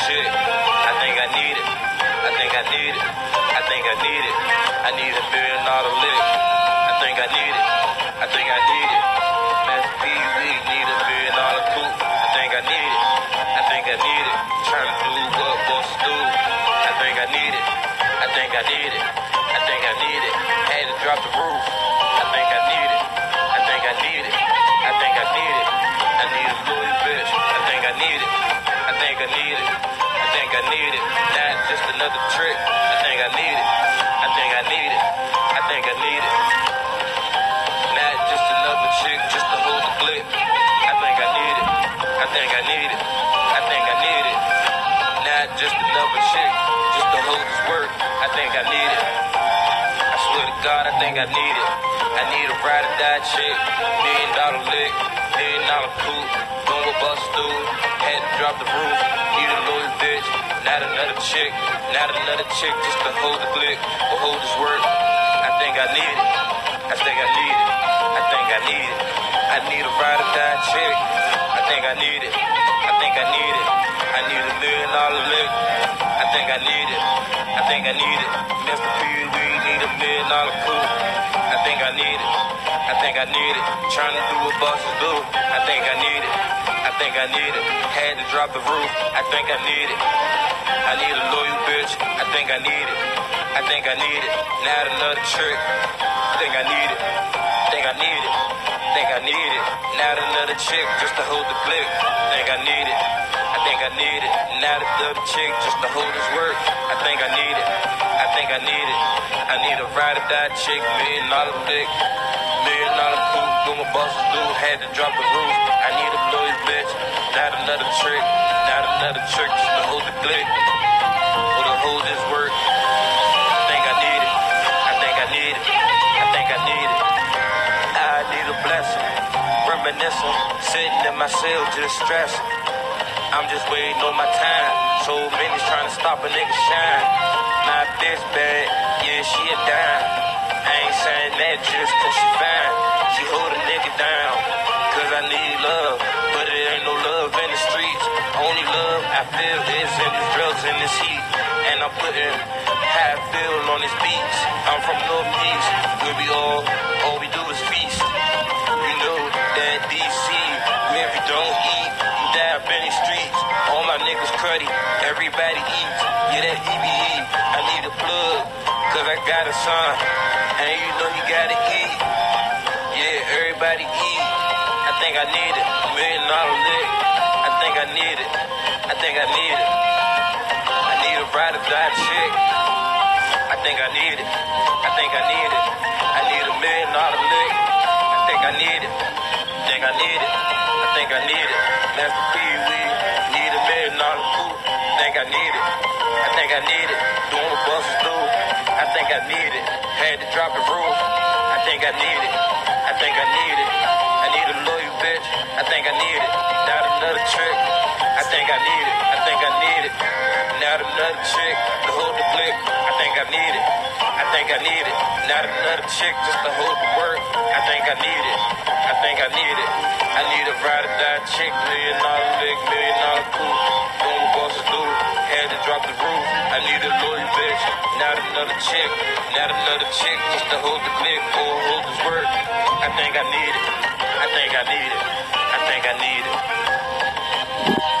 chick. I think I need it. I think I need it. I think I need it. I need a million dollar lick. I think I need it. I think I need it. Master P, need a million dollar coupe. I think I need it. I think I need it. Trying to do what bosses do. I think I need it. I think I need it. I think I need it. Had to drop the roof. Need it. I think I need it. Not just another trick. I think I need it. I think I need it. I think I need it. Not just another chick just to hold the clip. I think I need it. I think I need it. I think I need it. Not just another chick just to hold this work. I think I need it. I swear to God, I think I need it. I need a ride or die chick, million dollar lick, million dollar coupe, drop the roof, need a loyal bitch, not another chick, not another chick just to hold the click or hold this work. I think I need it. I think I need it. I think I need it. I need a ride or die chick. I think I need it. I think I need it. I need a million dollar lick. I think I need it. I think I need it. Mr. P, we need a million dollar coupe. I think I need it. I think I need it. Trying to do what bosses do. I think I need it. I think I need it. Had to drop the roof. I think I need it. I need a loyal bitch. I think I need it. I think I need it. Not another trick. I think I need it. Think I need it. Think I need it. Not another chick just to hold the click. Think I need it. I think I need it. Not another chick just to hold his work. I think I need it. I think I need it. I need a ride or die chick, million dollar dick, million dollar coupe. Do my bosses do. Had to drop the roof. I need a. Not another trick. Not another trick just to hold the click. Or to hold his work. I think I need it. I think I need it. I think I need it. I need a blessing. Reminiscing. Sitting in my cell just stressing. I'm just waiting on my time. So many's trying to stop a nigga shine. My bitch bad, yeah, she a dime. I ain't saying that just cause she fine. She hold a nigga down. I feel is in these drugs in this heat. And I'm putting half feel on these beats. I'm from Northeast, where we all, all we do is feast. You know that DC, where we don't eat, you die up in these streets. All my niggas cruddy, everybody eats. Yeah, that EBE, I need a plug, cause I got a son. And you know you gotta eat. Yeah, everybody eat. I think I need it. A million dollar lick. I think I need it. I think I need it. I need a ride or die chick. I think I need it. I think I need it. I need a million dollar lick. I think I need it. I think I need it. I think I need it. Master P, we need a million dollar coupe. I think I need it. I think I need it. Doing what bosses do. I think I need it. Had to drop the roof. I think I need it. I think. I I need it. I think I need it. Not another chick to hold the blick. I think I need it. I think I need it. Not another chick just to hold the work. I think I need it. I think I need it. I need a ride or die chick, million dollar lick, million dollar coupe. Doing what bosses do. Had to drop the roof. I need a loyal bitch. Not another chick. Not another chick just to hold the click or hold his work. I think I need it. I think I need it. I think I need it.